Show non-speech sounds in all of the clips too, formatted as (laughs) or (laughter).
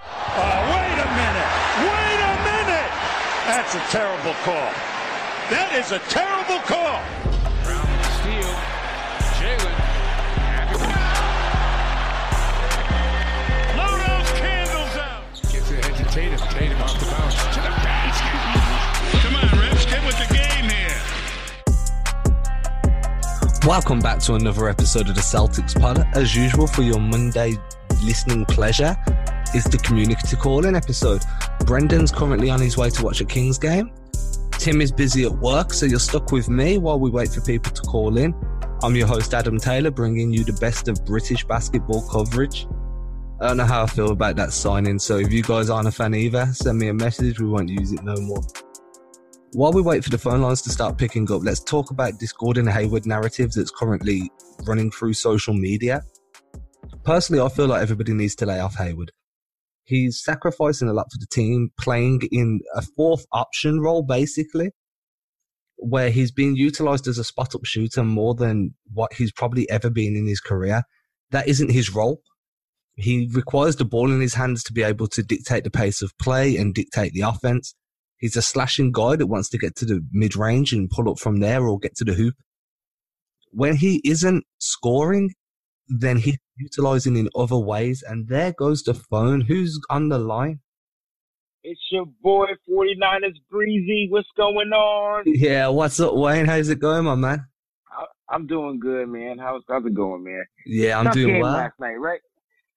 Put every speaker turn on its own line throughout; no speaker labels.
Oh, wait a minute! Wait a minute! That's a terrible call. That is a terrible call.
Brown steal. Jaylen.
Blow those candles out.
Gets it ahead to Tatum. Tatum off the bounce. To the basket.
Come on, Rips, get with the game here.
Welcome back to another episode of the Celtics Pod. As usual, for your Monday listening pleasure, is the community calling episode. Brendan's currently on his way to watch a Kings game. Tim is busy at work, so you're stuck with me while we wait for people to call in. I'm your host, Adam Taylor, bringing you the best of British basketball coverage. I don't know how I feel about that signing, so if you guys aren't a fan either, send me a message. We won't use it no more. While we wait for the phone lines to start picking up, let's talk about this Gordon Hayward narrative that's currently running through social media. Personally, I feel like everybody needs to lay off Hayward. He's sacrificing a lot for the team, playing in a fourth option role, basically, where he's being utilized as a spot up shooter more than what he's probably ever been in his career. That isn't his role. He requires the ball in his hands to be able to dictate the pace of play and dictate the offense. He's a slashing guy that wants to get to the mid range and pull up from there or get to the hoop. When he isn't scoring, then he's utilizing in other ways. And there goes the phone. Who's on the line?
It's your boy 49ers Breezy. What's going on? (laughs)
Yeah, what's up, Wayne? How's it going, my man?
I- I'm doing good, man. How's how's it going, man?
Yeah, I'm
Tough
doing well.
last night, right?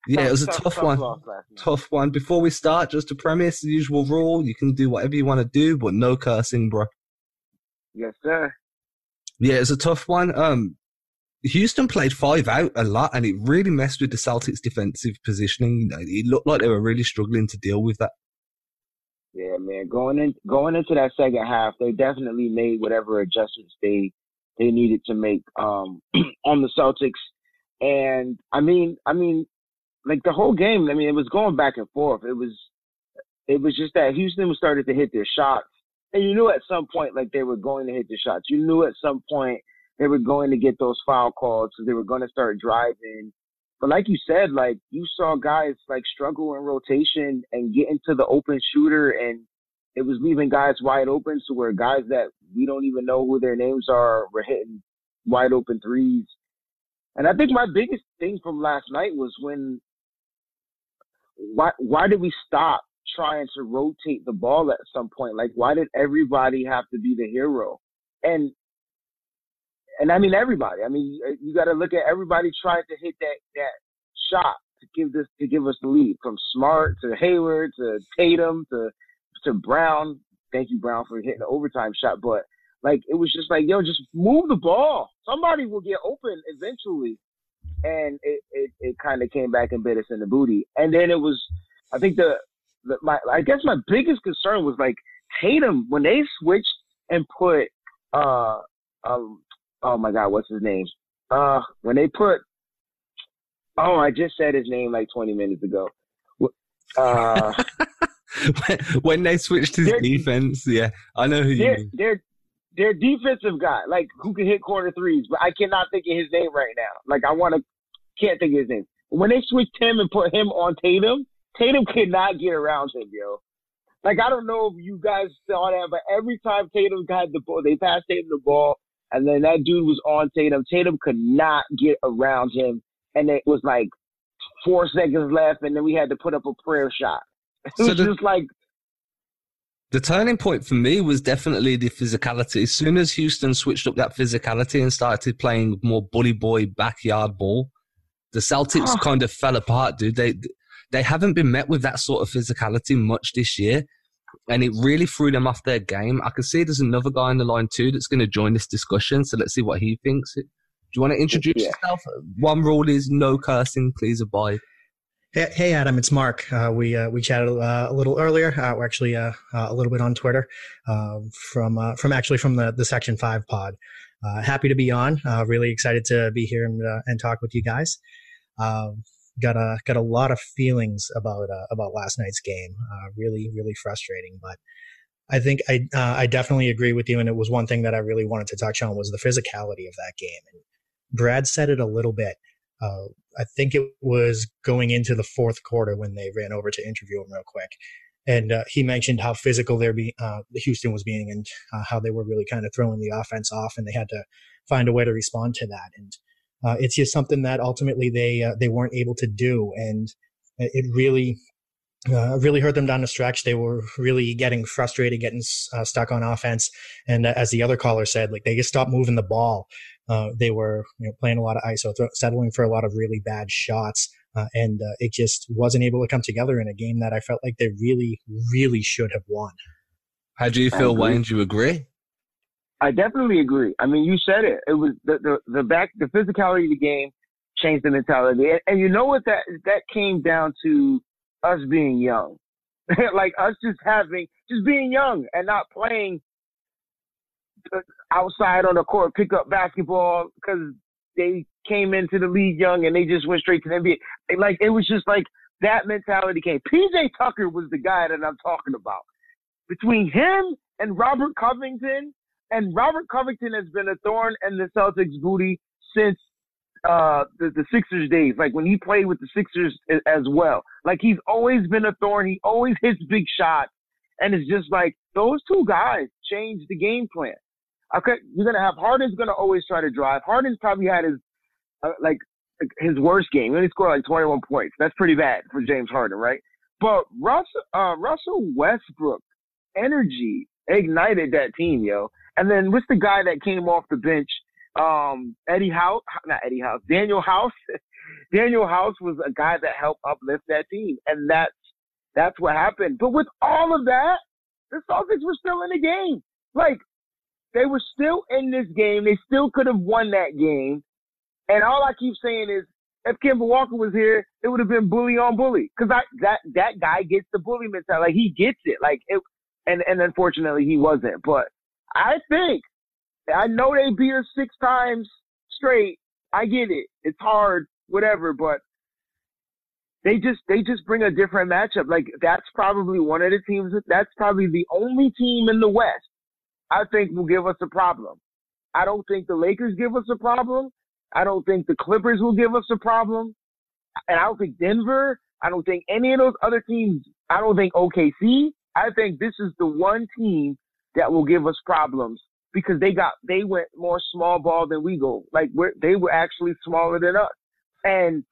Yeah, it was a
Tough-
tough,
tough
one.
loss last night.
Tough one. Before we start, just to premise the usual rule: you can do whatever you want to do, but no cursing, bro.
Yes, sir.
Yeah, it's a tough one. Um, Houston played five out a lot, and it really messed with the Celtics' defensive positioning. It looked like they were really struggling to deal with that.
Yeah, man. Going in going into that second half, they definitely made whatever adjustments they they needed to make um (clears throat) on the Celtics. And I mean, I mean, like the whole game, I mean, it was going back and forth. It was it was just that Houston started to hit their shots. And you knew at some point like they were going to hit the shots. You knew at some point they were going to get those foul calls, so they were going to start driving. But like you said, like you saw guys like struggle in rotation and get into the open shooter, and it was leaving guys wide open. So where guys that we don't even know who their names are were hitting wide open threes. And I think my biggest thing from last night was when why why did we stop trying to rotate the ball at some point? Like why did everybody have to be the hero? And and I mean everybody. I mean you- got to look at everybody trying to hit that that shot to give this to give us the lead from Smart to Hayward to Tatum to to Brown. Thank you Brown for hitting the overtime shot, but like it was just like yo, just move the ball. Somebody will get open eventually and it it, it kind of came back and bit us in the booty. And then it was, I think the, the my I guess my biggest concern was like Tatum when they switched and put uh um oh my god what's his name? Uh when they put oh I just said his name like 20 minutes ago. Uh (laughs)
when they switched his defense, yeah, I know who you mean.
their their defensive guy like who can hit corner threes but I cannot think of his name right now. Like I want to can't think of his name. When they switched him and put him on Tatum Tatum could not get around him yo. Like I don't know if you guys saw that, but every time Tatum got the ball, they passed Tatum the ball, and then that dude was on Tatum. Tatum could not get around him, and it was like four seconds left, and then we had to put up a prayer shot. (laughs) It
So
was
the-
just like
The turning point for me was definitely the physicality. As soon as Houston switched up that physicality and started playing more bully boy backyard ball, the Celtics
Oh.
kind of fell apart, dude. They they haven't been met with that sort of physicality much this year, and it really threw them off their game. I can see there's another guy on the line too that's going to join this discussion. So let's see what he thinks. Do you want to introduce
Yeah.
yourself? One rule is no cursing. Please abide.
Hey, hey, Adam, it's Mark. Uh, we uh, we chatted uh, a little earlier. Uh, we're actually uh, uh, a little bit on Twitter uh, from uh, from actually from the the Section Five pod. Uh, happy to be on. Uh, really excited to be here and, uh, and talk with you guys. Um, got a got a lot of feelings about uh, about last night's game. Uh, really, really frustrating, but. I think I uh, I definitely agree with you, and it was one thing that I really wanted to touch on was the physicality of that game. And Brad said it a little bit uh, I think it was going into the fourth quarter when they ran over to interview him real quick. And uh, he mentioned how physical their be, uh, Houston was being and how they were really kind of throwing the offense off, and they had to find a way to respond to that. And uh, it's just something that ultimately they uh, they weren't able to do, and it really uh, really hurt them down the stretch. They were really getting frustrated, getting uh, stuck on offense. And uh, as the other caller said, like they just stopped moving the ball. Uh, they were you know, playing a lot of ISO, th- settling for a lot of really bad shots. Uh, and uh, it just wasn't able to come together in a game that I felt like they really, really should have won.
How do you feel, Wayne? Do you agree?
I definitely agree. I mean, you said it. It was the, the, the back, the physicality of the game changed the mentality. And, and you know what that, that came down to us being young. (laughs) like us just having, just being young and not playing uh, outside on the court, pick up basketball because they came into the league young and they just went straight to the NBA. Like it was just like that mentality came. PJ Tucker was the guy that I'm talking about. Between him and Robert Covington, and Robert Covington has been a thorn in the Celtics' booty since uh, the, the Sixers days, like when he played with the Sixers as well. Like he's always been a thorn. He always (laughs) hits big shots. And it's just like those two guys changed the game plan. Okay, you're gonna have Harden's gonna always try to drive. Harden's probably had his uh, like his worst game. He only scored like 21 points. That's pretty bad for James Harden, right? But Russell uh, Russell Westbrook energy ignited that team, yo. And then what's the guy that came off the bench um, Eddie House, not Eddie House, Daniel House. (laughs) Daniel House was a guy that helped uplift that team, and that's that's what happened. But with all of that, the Celtics were still in the game. Like they were still in this game. They still could have won that game. And all I keep saying is, if Kemba Walker was here, it would have been bully on bully. Cause I, that, that guy gets the bully mentality. Like he gets it. Like it, and, and unfortunately he wasn't. But I think I know they beat us six times straight. I get it. It's hard, whatever, but they just they just bring a different matchup. Like that's probably one of the teams. That's probably the only team in the West I think will give us a problem. I don't think the Lakers give us a problem. I don't think the Clippers will give us a problem. And I don't think Denver. I don't think any of those other teams. I don't think OKC. I think this is the one team that will give us problems because they got they went more small ball than we go. Like we they were actually smaller than us, and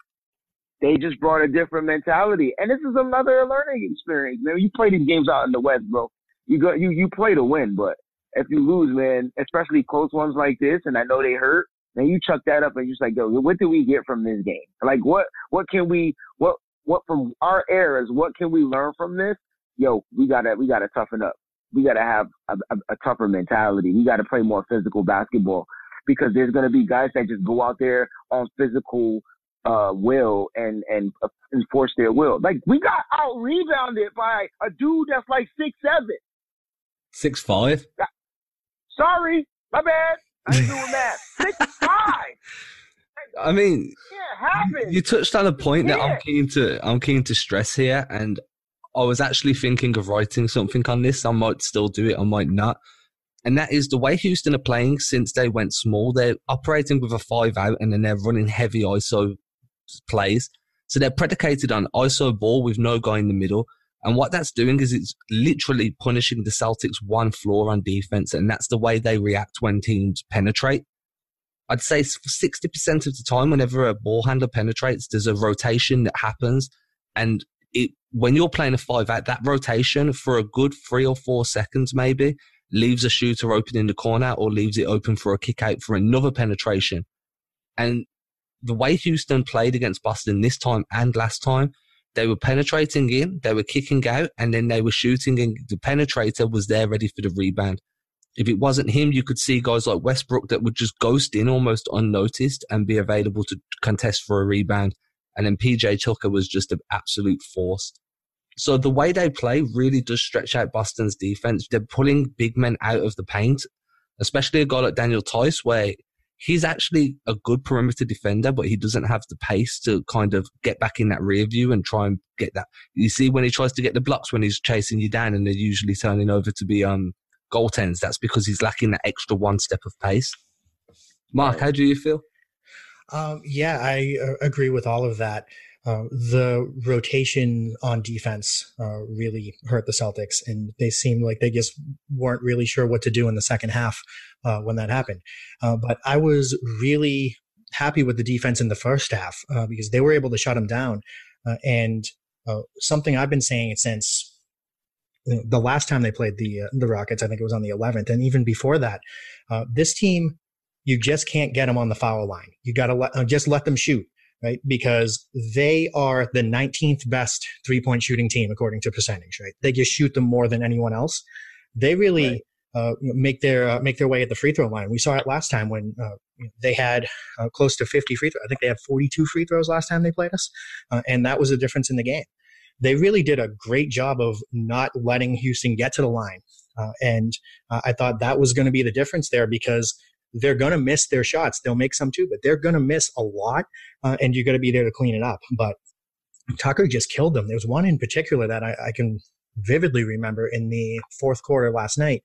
they just brought a different mentality. And this is another learning experience. Man, you play these games out in the West, bro. You go you you play to win, but if you lose, man, especially close ones like this, and I know they hurt, then you chuck that up and you're just like, yo, what do we get from this game? Like what what can we what what from our errors? What can we learn from this? Yo, we gotta we gotta toughen up we got to have a, a, a, tougher mentality. We got to play more physical basketball because there's going to be guys that just go out there on physical uh, will and and uh, enforce their will. Like we got out rebounded by a dude that's like six seven,
six five.
Sorry, my bad. I ain't doing that. (laughs) six five.
I mean,
yeah,
you touched on a point yeah. that I'm keen to I'm keen to stress here, and I was actually thinking of writing something on this. I might still do it, I might not. And that is the way Houston are playing since they went small. They're operating with a five out and then they're running heavy ISO plays. So they're predicated on ISO ball with no guy in the middle. And what that's doing is it's literally punishing the Celtics one floor on defense. And that's the way they react when teams penetrate. I'd say 60% of the time, whenever a ball handler penetrates, there's a rotation that happens. And it when you're playing a five out, that rotation for a good three or four seconds maybe leaves a shooter open in the corner or leaves it open for a kick out for another penetration. And the way Houston played against Boston this time and last time, they were penetrating in, they were kicking out, and then they were shooting, and the penetrator was there ready for the rebound. If it wasn't him, you could see guys like Westbrook that would just ghost in almost unnoticed and be available to contest for a rebound. And then PJ Tucker was just an absolute force. So the way they play really does stretch out Boston's defense. They're pulling big men out of the paint, especially a guy like Daniel Theis, where he's actually a good perimeter defender, but he doesn't have the pace to kind of get back in that rear view and try and get that. You see, when he tries to get the blocks when he's chasing you down and they're usually turning over to be um goaltends, that's because he's lacking that extra one step of pace. Mark, how do you feel?
Um, yeah, I uh, agree with all of that. Uh, the rotation on defense uh, really hurt the Celtics, and they seemed like they just weren't really sure what to do in the second half uh, when that happened. Uh, but I was really happy with the defense in the first half uh, because they were able to shut them down. and something I've been saying since the last time they played the the Rockets, I think it was on the 11th, and even before that, this team you just can't get them on the foul line. You got to let, just let them shoot right? Because they are the 19th best three point shooting team according to percentage, right? They just shoot them more than anyone else. They really right. uh, make their uh, make their way at the free throw line. We saw it last time when uh, they had uh, close to 50 free throws. I think they had 42 free throws last time they played us, uh, and that was the difference in the game. They really did a great job of not letting Houston get to the line. Uh, and I thought that was going to be the difference there because they're going to miss their shots. They'll make some too, but they're going to miss a lot, uh, and you're going to be there to clean it up. But Tucker just killed them. There's one in particular that I, I can vividly remember in the fourth quarter last night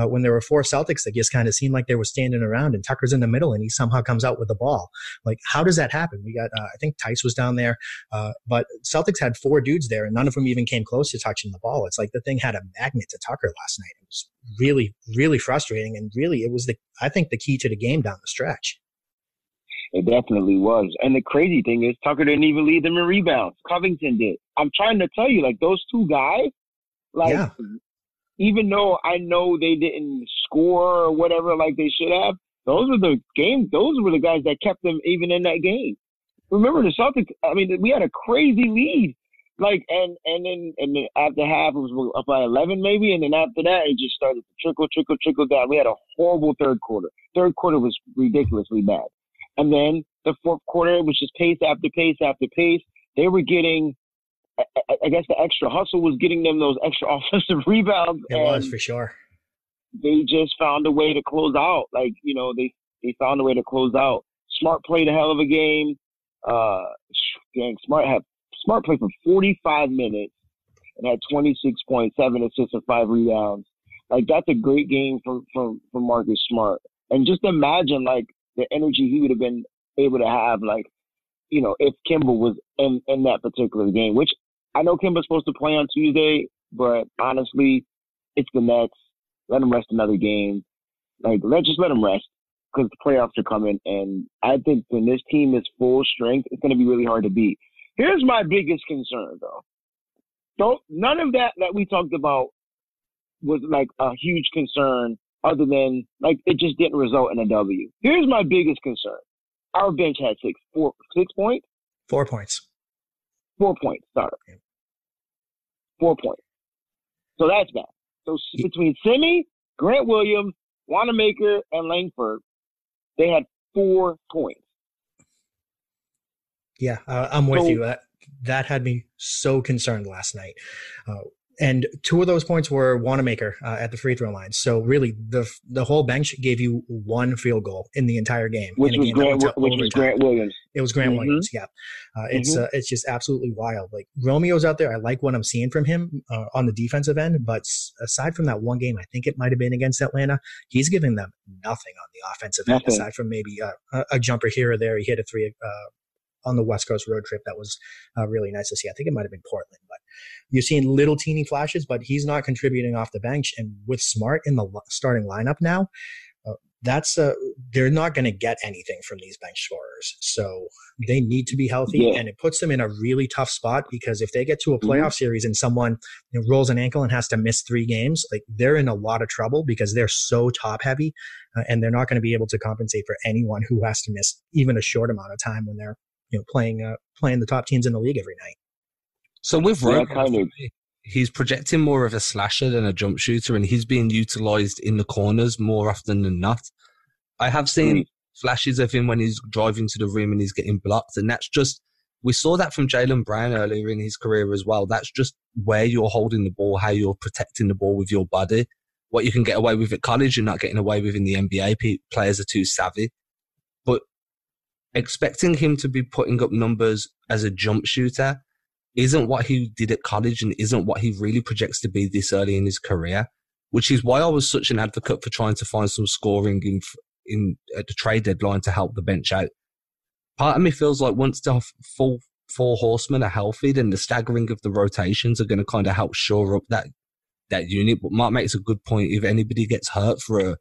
uh, when there were four Celtics that just kind of seemed like they were standing around and Tucker's in the middle and he somehow comes out with the ball. Like, how does that happen? We got, uh, I think Theis was down there, uh, but Celtics had four dudes there and none of them even came close to touching the ball. It's like the thing had a magnet to Tucker last night. It was really, really frustrating. And really, it was the, I think, the key to the game down the stretch.
It definitely was. And the crazy thing is, Tucker didn't even lead them in rebounds. Covington did. I'm trying to tell you, like, those two guys, like, yeah even though I know they didn't score or whatever like they should have, those were the game. Those were the guys that kept them even in that game. Remember the Celtics? I mean, we had a crazy lead, like, and and then and then after half it was up by eleven maybe, and then after that it just started to trickle, trickle, trickle down. We had a horrible third quarter. Third quarter was ridiculously bad, and then the fourth quarter it was just pace after pace after pace. They were getting I, guess the extra hustle was getting them those extra (laughs) offensive rebounds.
It was for sure.
They just found a way to close out. Like you know, they they found a way to close out. Smart played a hell of a game. Uh, gang, Smart had Smart played for 45 minutes and had 26.7 assists, and five rebounds. Like that's a great game from from from Marcus Smart. And just imagine like the energy he would have been able to have, like you know, if Kemba was in in that particular game, which I know Kemba's supposed to play on Tuesday, but honestly, it's the Nets. Let him rest another game. Like, let just let him rest because the playoffs are coming. And I think when this team is full strength, it's going to be really hard to beat. Here's my biggest concern, though. Don't none of that that we talked about was like a huge concern, other than like it just didn't result in a W. Here's my biggest concern: our bench had six, four, six points,
four points.
Four points. Sorry. Four points. So that's bad. So between Semi, Grant Williams, Wanamaker, and Langford, they had four points.
Yeah, uh, I'm with so, you. That that had me so concerned last night. Uh, and two of those points were Wanamaker uh, at the free throw line. So really, the the whole bench gave you one field goal in the entire game.
Which, was,
game
Grant, which was Grant Williams.
It was Grant mm-hmm. Williams. Yeah, uh, it's mm-hmm. uh, it's just absolutely wild. Like Romeo's out there. I like what I'm seeing from him uh, on the defensive end, but aside from that one game, I think it might have been against Atlanta. He's giving them nothing on the offensive nothing. end aside from maybe a, a, jumper here or there. He hit a three uh, on the West Coast road trip that was uh, really nice to see. I think it might have been Portland, but you're seeing little teeny flashes, but he's not contributing off the bench. And with Smart in the starting lineup now, uh, that's uh, they're not going to get anything from these bench scorers. So they need to be healthy, yeah. and it puts them in a really tough spot because if they get to a playoff mm-hmm. series and someone you know, rolls an ankle and has to miss three games, like they're in a lot of trouble because they're so top heavy, uh, and they're not going to be able to compensate for anyone who has to miss even a short amount of time when they're you know playing uh, playing the top teams in the league every night.
So with yeah, kind of. he's projecting more of a slasher than a jump shooter, and he's being utilized in the corners more often than not. I have seen mm. flashes of him when he's driving to the rim and he's getting blocked, and that's just we saw that from Jaylen Brown earlier in his career as well. That's just where you're holding the ball, how you're protecting the ball with your body. What you can get away with at college, you're not getting away with in the NBA. Players are too savvy expecting him to be putting up numbers as a jump shooter isn't what he did at college and isn't what he really projects to be this early in his career, which is why I was such an advocate for trying to find some scoring in, in at the trade deadline to help the bench out. part of me feels like once the full four horsemen are healthy, then the staggering of the rotations are going to kind of help shore up that that unit. But Mark makes a good point. If anybody gets hurt for a,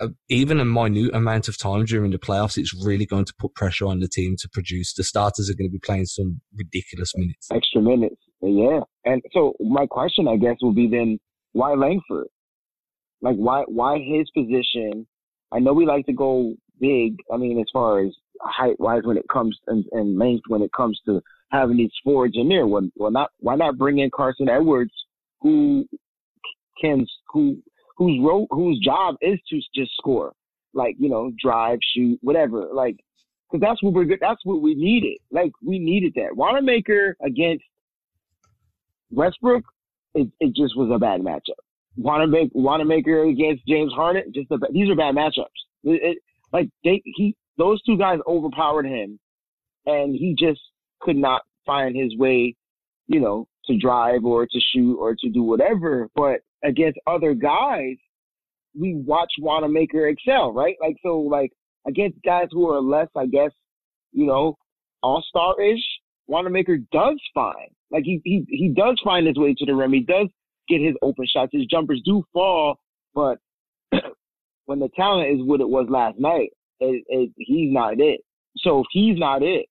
a, even a minute amount of time during the playoffs, it's really going to put pressure on the team to produce. The starters are going to be playing some ridiculous minutes,
extra minutes. Yeah, and so my question, I guess, will be then why Langford? Like why why his position? I know we like to go big. I mean, as far as height wise when it comes and, and length when it comes to having these forwards in there. Well, well, not why not bring in Carsen Edwards, who can who whose role whose job is to just score, like you know, drive, shoot, whatever, like. Cause that's what we're good. That's what we needed. Like we needed that. Wanamaker against Westbrook, it, it just was a bad matchup. Wanamaker, Wanamaker against James Harden, just these are bad matchups. It, it, like they, he, those two guys overpowered him, and he just could not find his way, you know, to drive or to shoot or to do whatever. But against other guys, we watch Wanamaker excel, right? Like so, like against guys who are less, I guess, you know, all star ish, Wanamaker does fine. Like he he he does find his way to the rim. He does get his open shots. His jumpers do fall, but (clears throat) when the talent is what it was last night, it, it, he's not it. So if he's not it,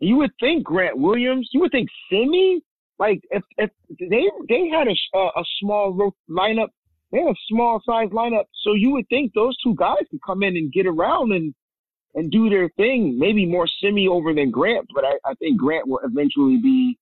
you would think Grant Williams, you would think Semi, like if if they they had a a small lineup, they had a small size lineup, so you would think those two guys could come in and get around and and do their thing. Maybe more Semi over than Grant, but I, I think Grant will eventually be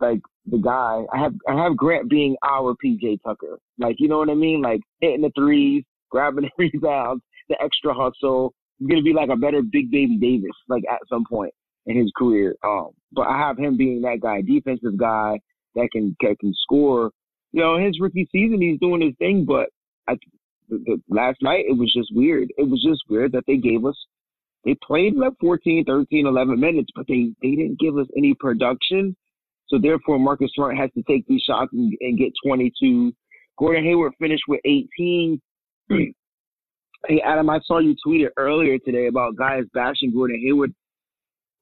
like the guy. I have I have Grant being our PJ Tucker, like you know what I mean, like hitting the threes, grabbing (laughs) the rebounds, the extra hustle. He's gonna be like a better Big Baby Davis, like at some point in his career. Um, but I have him being that guy, defensive guy that can that can score. You know, his rookie season, he's doing his thing, but I, the, the, last night it was just weird. It was just weird that they gave us. They played like 14, 13, 11 minutes, but they they didn't give us any production. So therefore, Marcus Smart has to take these shots and, and get 22. Gordon Hayward finished with 18. (clears throat) Hey Adam, I saw you tweet it earlier today about guys bashing Gordon Hayward,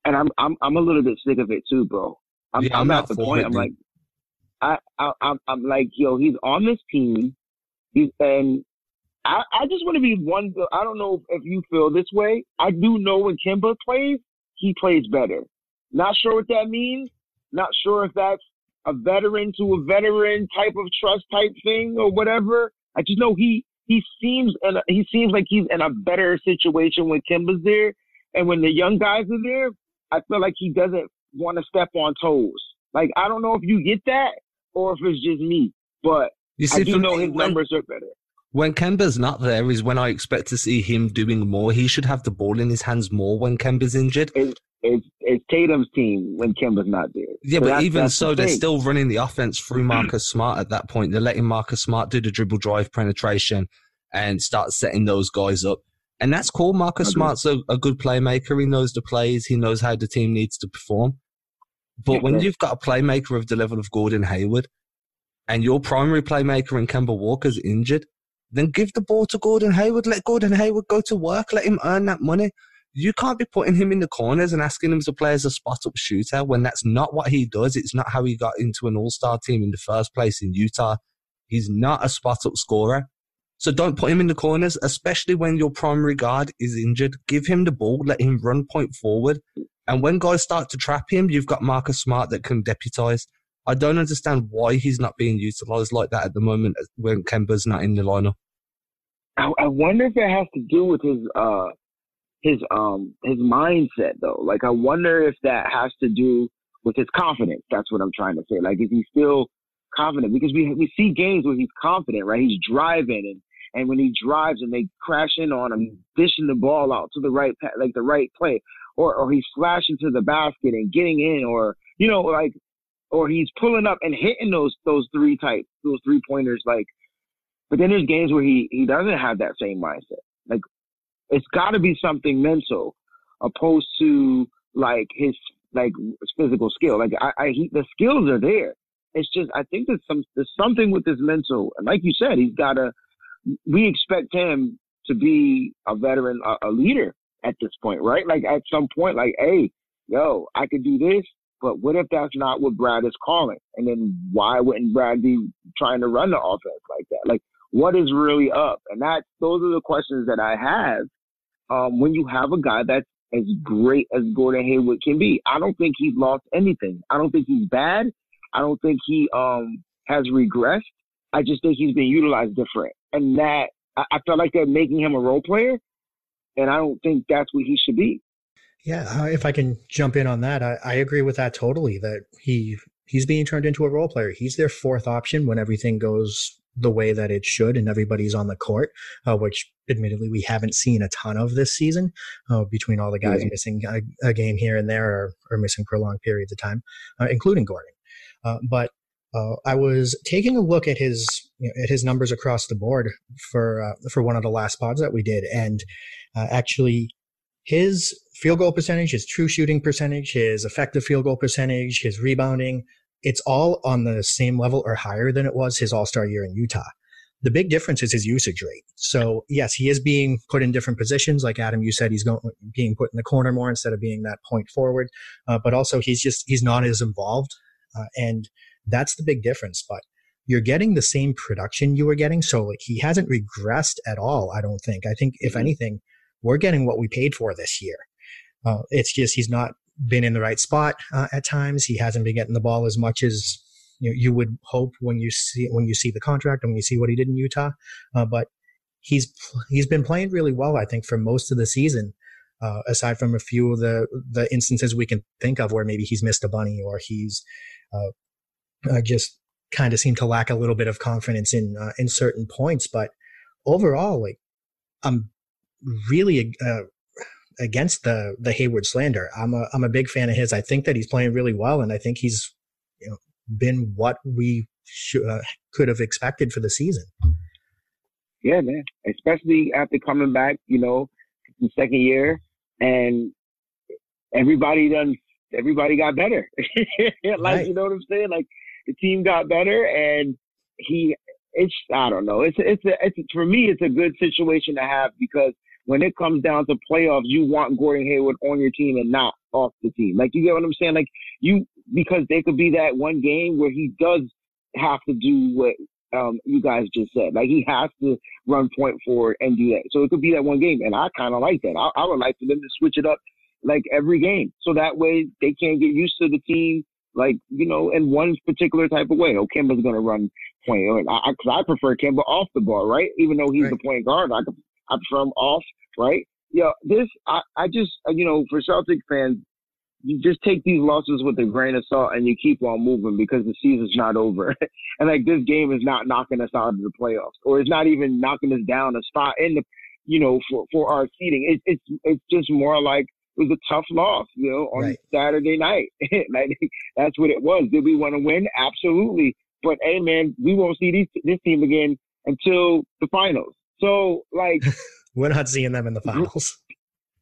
and I'm I'm I'm a little bit sick of it too, bro. I'm, yeah, I'm, I'm at the point. It, I'm like, I, I I'm I'm like, yo, he's on this team, he's and I I just want to be one. I don't know if you feel this way. I do know when Kemba plays, he plays better. Not sure what that means. Not sure if that's a veteran to a veteran type of trust type thing or whatever. I just know he he seems and he seems like he's in a better situation when Kemba's there, and when the young guys are there, I feel like he doesn't want to step on toes. Like I don't know if you get that or if it's just me, but you see, I do know his when, numbers are better.
When Kemba's not there is when I expect to see him doing more. He should have the ball in his hands more when Kemba's injured.
It's, it's, it's Tatum's team when Kemba's not there.
Yeah, so but that's, even that's so, the they're still running the offense through Marcus Smart at that point. They're letting Marcus Smart do the dribble drive penetration and start setting those guys up. And that's cool. Marcus. Smart's a, a, good playmaker. He knows the plays. He knows how the team needs to perform. But okay. when you've got a playmaker of the level of Gordon Hayward and your primary playmaker in Kemba Walker's injured, then give the ball to Gordon Hayward. Let Gordon Hayward go to work. Let him earn that money. You can't be putting him in the corners and asking him to play as a spot up shooter when that's not what he does. It's not how he got into an all star team in the first place in Utah. He's not a spot up scorer. So don't put him in the corners, especially when your primary guard is injured. Give him the ball, let him run point forward. And when guys start to trap him, you've got Marcus Smart that can deputize. I don't understand why he's not being utilized like that at the moment when Kemba's not in the lineup.
I, I wonder if it has to do with his uh his um his mindset though. Like I wonder if that has to do with his confidence. That's what I'm trying to say. Like is he still confident? Because we we see games where he's confident, right? He's driving and and when he drives and they crash in on him, dishing the ball out to the right, like the right play, or or he's flashing to the basket and getting in, or you know, like, or he's pulling up and hitting those those three type, those three pointers, like. But then there's games where he he doesn't have that same mindset. Like, it's got to be something mental, opposed to like his like physical skill. Like I, I he, the skills are there. It's just I think there's some there's something with his mental. And like you said, he's got to we expect him to be a veteran, a, a leader. at this point, right? Like at some point, like, hey, yo, I could do this, but what if that's not what Brad is calling? And then why wouldn't Brad be trying to run the offense like that? Like, what is really up? And that those are the questions that I have um, when you have a guy that's as great as Gordon Hayward can be. I don't think he's lost anything. I don't think he's bad. I don't think he um, has regressed. I just think he's being utilized different. And that I, I felt like they're making him a role player, and I don't think that's what he should be.
Yeah, uh, if I can jump in on that, I, I agree with that totally. That he he's being turned into a role player. He's their fourth option when everything goes the way that it should and everybody's on the court, uh, which admittedly we haven't seen a ton of this season uh, between all the guys mm-hmm. missing a, a, game here and there or, or, missing prolonged periods of time, uh, including Gordon. Uh, but uh, I was taking a look at his you know, at his numbers across the board for uh, for one of the last pods that we did, and actually his field goal percentage, his true shooting percentage, his effective field goal percentage, his rebounding, it's all on the same level or higher than it was his All Star year in Utah. The big difference is his usage rate. So yes, he is being put in different positions. Like Adam, you said, he's going being put in the corner more instead of being that point forward. Uh, but also, he's just he's not as involved, uh, and that's the big difference. But you're getting the same production you were getting, so like he hasn't regressed at all. I don't think. I think if mm-hmm. anything, we're getting what we paid for this year. Uh, it's just he's not been in the right spot uh, at times. He hasn't been getting the ball as much as you, know, you would hope when you see when you see the contract and when you see what he did in Utah. Uh, but he's he's been playing really well, I think, for most of the season. Uh, aside from a few of the the instances we can think of where maybe he's missed a bunny or he's uh, just kind of seem to lack a little bit of confidence in uh, in certain points. But overall, like I'm really uh, against the the Hayward slander. I'm a I'm a big fan of his. I think that he's playing really well, and I think he's you know been what we should, uh, could have expected for the season.
Yeah, man. Especially after coming back, you know, the second year, and everybody done. Everybody got better. (laughs) like right. you know what I'm saying? Like the team got better, and he. It's I don't know. It's it's a, it's for me. It's a good situation to have because when it comes down to playoffs, you want Gordon Hayward on your team and not off the team. Like you get what I'm saying? Like you because there could be that one game where he does have to do what um, you guys just said. Like he has to run point forward and do that. So it could be that one game, and I kind of like that. I, I would like for them to switch it up like every game, so that way they can't get used to the team. Like you know, in one particular type of way. Oh, Kemba's gonna run point, because I, I, I, prefer Kemba off the ball, right? Even though he's right. the point guard, I could I'm from off, right? Yeah, this I, I just uh, you know for Celtic fans, you just take these losses with a grain of salt and you keep on moving because the season's not over. (laughs) and like this game is not knocking us out of the playoffs, or it's not even knocking us down a spot in the, you know, for for our seating. It, it's it's just more like it was a tough loss, you know, on right. Saturday night. (laughs) like, that's what it was. Did we want to win? Absolutely. But hey, man, we won't see these, this team again until the finals. So like (laughs)
we're not seeing them in the finals.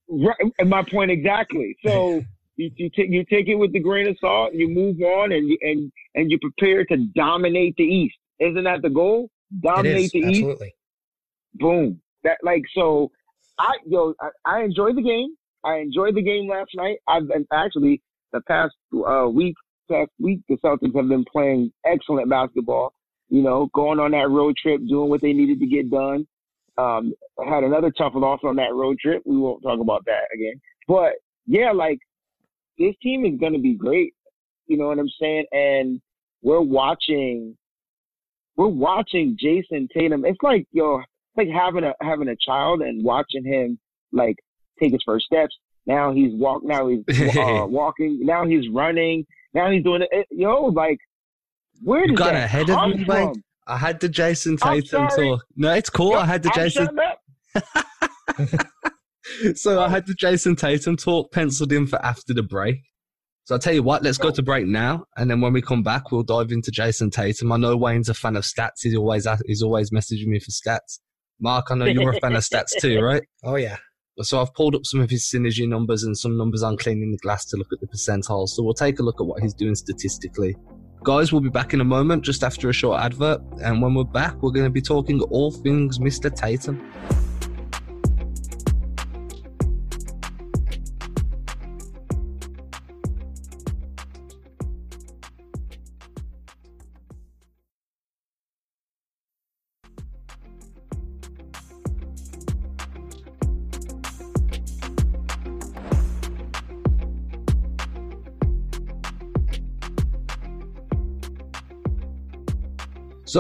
Right, and my point exactly. So (laughs) you you, t- you take it with the grain of salt, you move on, and you, and and you prepare to dominate the East. Isn't that the goal? Dominate the
absolutely.
East. Boom. That like so. I yo I, I enjoyed the game. I enjoyed the game last night. I've been actually the past uh, week, past week, the Celtics have been playing excellent basketball. You know, going on that road trip, doing what they needed to get done. Um, had another tough loss on that road trip. We won't talk about that again. But yeah, like this team is going to be great. You know what I'm saying? And we're watching, we're watching Jayson Tatum. It's like yo, it's like having a having a child and watching him like take his first steps. Now he's walk. Now he's (laughs) uh, walking. Now he's running. Now he's doing it. Yo, like where did you got ahead of me, from?
I had the Jayson Tatum talk. No, it's cool. I had the I'm Jason. (laughs) so I had the Jayson Tatum talk penciled in for after the break. So I'll tell you what, let's go to break now, and then when we come back, we'll dive into Jayson Tatum. I know Wayne's a fan of stats. He's always he's always messaging me for stats. Mark, I know you're a fan of stats too, (laughs) right?
Oh yeah.
So I've pulled up some of his synergy numbers and some numbers on cleaning the glass to look at the percentiles. So we'll take a look at what he's doing statistically. Guys, we'll be back in a moment just after a short advert. And when we're back, we're going to be talking all things Mr. Tatum.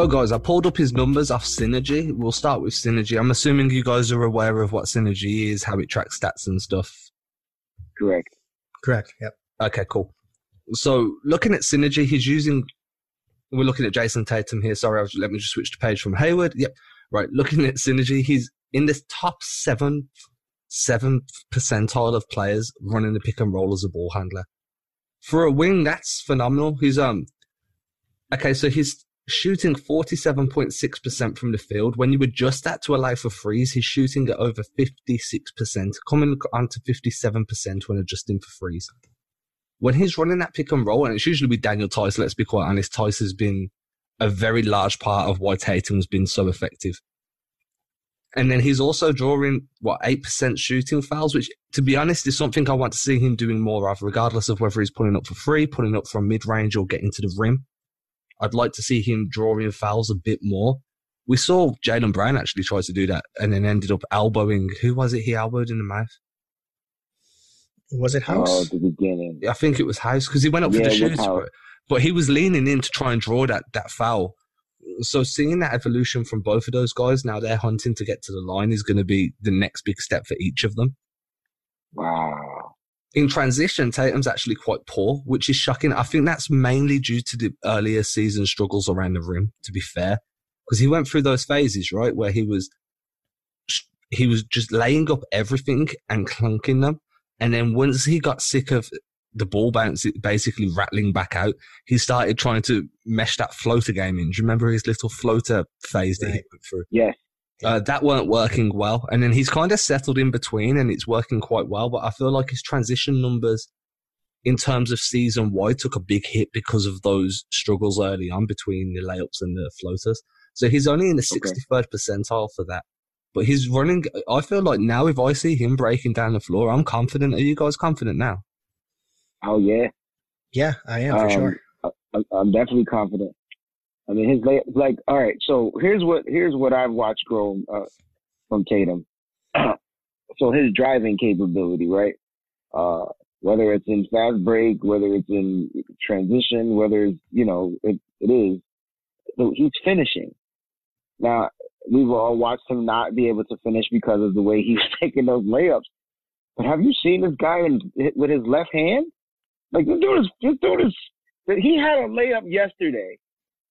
So, guys, I pulled up his numbers off Synergy. We'll start with Synergy. I'm assuming you guys are aware of what Synergy is, how it tracks stats and stuff.
Correct.
Correct. Yep.
Okay, cool. So, looking at Synergy, he's using. We're looking at Jayson Tatum here. Sorry, was, let me just switch the page from Hayward. Yep. Right. Looking at Synergy, he's in the top seven, seventh percentile of players running the pick and roll as a ball handler. For a wing, that's phenomenal. He's um. Okay, so he's shooting 47.6% from the field. When you adjust that to allow for freeze, he's shooting at over 56%, coming on to 57% when adjusting for freeze. When he's running that pick and roll, and it's usually with Daniel Theis, let's be quite honest, Theis has been a very large part of why Tatum's been so effective. And then he's also drawing, what, 8% shooting fouls, which, to be honest, is something I want to see him doing more of, regardless of whether he's pulling up for free, pulling up from mid range, or getting to the rim. I'd like to see him drawing fouls a bit more. We saw Jaylen Brown actually try to do that and then ended up elbowing. Who was it he elbowed in the mouth?
Was it House?
Oh, the beginning.
I think it was House because he went up
Yeah,
for the
it was
shoot, but, but he was leaning in to try and draw that, that foul. So seeing that evolution from both of those guys, now they're hunting to get to the line, is going to be the next big step for each of them.
Wow.
In transition, Tatum's actually quite poor, which is shocking. I think that's mainly due to the earlier season struggles around the rim, to be fair, because he went through those phases, right, where he was he was just laying up everything and clunking them, and then once he got sick of the ball bounce basically rattling back out, he started trying to mesh that floater game in. Do you remember his little floater phase that he went through?
Yes.
Uh, that weren't working well. And then he's kind of settled in between and it's working quite well. But I feel like his transition numbers in terms of season wide took a big hit because of those struggles early on between the layups and the floaters. So he's only in the
Okay.
63rd percentile for that. But he's running. I feel like now if I see him breaking down the floor, I'm confident. Are you guys confident now?
Oh yeah.
Yeah, I am for
Um,
sure.
I, I'm definitely confident. I mean, his lay, like, all right. So here's what here's what I've watched grow uh, from Tatum. (clears throat) so his driving capability, right? Uh, whether it's in fast break, whether it's in transition, whether it's you know it, it is, so he's finishing. Now we've all watched him not be able to finish because of the way he's (laughs) taking those layups. But have you seen this guy in, with his left hand? Like this dude is this dude is he had a layup yesterday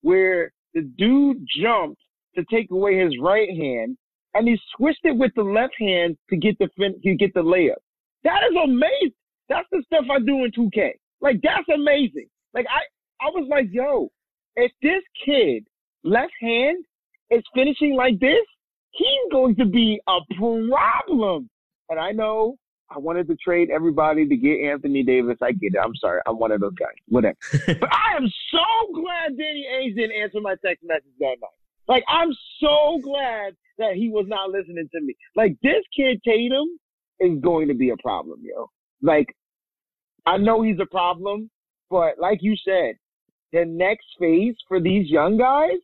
where the dude jumped to take away his right hand and he switched it with the left hand to get the fin- to get the layup. That is amazing. That's the stuff I do in 2K. Like that's amazing. Like I I was like, yo, if this kid left hand is finishing like this, he's going to be a problem. And I know I wanted to trade everybody to get Anthony Davis. I get it. I'm sorry. I'm one of those guys. Whatever. (laughs) but I am so glad Danny Ainge didn't answer my text message that night. Like, I'm so glad that he was not listening to me. Like, this kid Tatum is going to be a problem, yo. Like, I know he's a problem, but like you said, the next phase for these young guys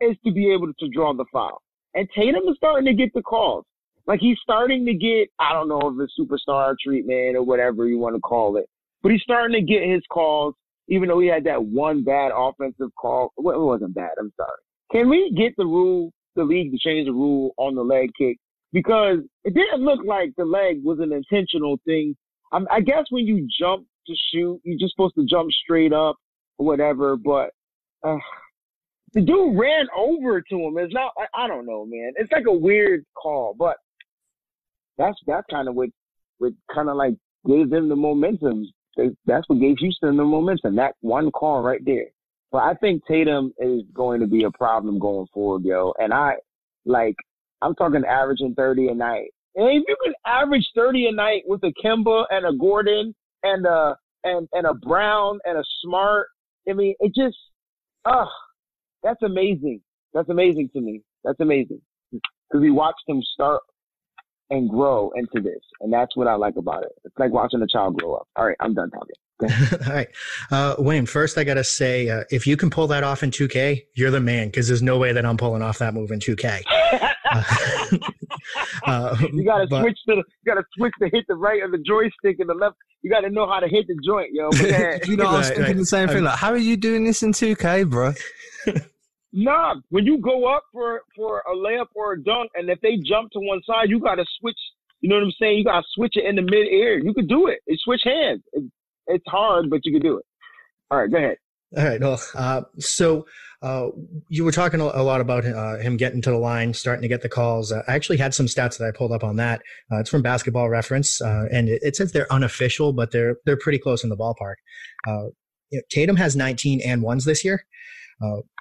is to be able to draw the foul. And Tatum is starting to get the calls. Like he's starting to get, I don't know if it's superstar treatment or whatever you want to call it, but he's starting to get his calls, even though he had that one bad offensive call. Well, it wasn't bad. I'm sorry. Can we get the rule, the league to change the rule on the leg kick? Because it didn't look like the leg was an intentional thing. Um, I guess when you jump to shoot, you're just supposed to jump straight up or whatever, but, uh, the dude ran over to him. It's not, I, I don't know, man. It's like a weird call, but that's that's kind of what what kind of like gave them the momentum. That's what gave Houston the momentum. That one call right there. But I think Tatum is going to be a problem going forward, yo. And I like I'm talking averaging 30 a night. And if you can average 30 a night with a Kemba and a Gordon and a and and a Brown and a Smart, I mean, it just, ah, that's amazing. That's amazing to me. That's amazing because we watched him start and grow into this, and that's what I like about it. It's like watching a child grow up. All right, I'm done talking. (laughs)
All right. Uh, Wayne, first I got to say, uh, if you can pull that off in 2K, you're the man because there's no way that I'm pulling off that move in 2K. (laughs) Uh, (laughs) uh,
you gotta
but-
switch to the, you gotta switch to hit the right of the joystick and the left. You gotta know how to hit the joint, yo.
You know, I was
Right,
thinking
right.
the same thing.
I'm-
Like, how are you doing this in 2K, bro?
Nah, when you go up for for a layup or a dunk, and if they jump to one side, you got to switch. You know what I'm saying? You got to switch it in the mid air. You could do it. It switch hands. It, it's hard, but you can do it. All right, go ahead.
All right. Uh, so uh, you were talking a lot about uh, him getting to the line, starting to get the calls. Uh, I actually had some stats that I pulled up on that. Uh, it's from Basketball Reference, uh, and it, it, says they're unofficial, but they're they're pretty close in the ballpark. You know, Tatum has 19 and ones this year.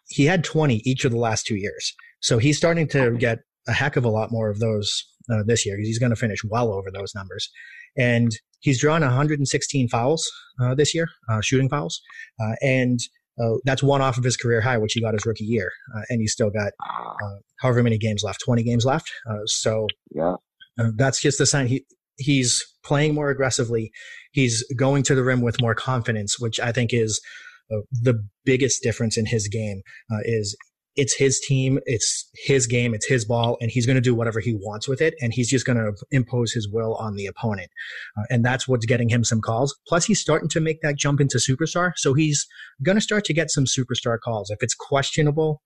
He had 20 each of the last two years, so he's starting to get a heck of a lot more of those this year. He's going to finish well over those numbers, and he's drawn 116 fouls this year, shooting fouls, and uh, that's one off of his career high, which he got his rookie year, uh, and he's still got uh, however many games left, twenty games left. Uh, so
yeah,
uh, that's just the sign he he's playing more aggressively. He's going to the rim with more confidence, which I think is uh, the biggest difference in his game. is it's his team, it's his game, it's his ball, and he's going to do whatever he wants with it. And he's just going to impose his will on the opponent. Uh, and that's what's getting him some calls. Plus, he's starting to make that jump into superstar. So he's going to start to get some superstar calls. If it's questionable,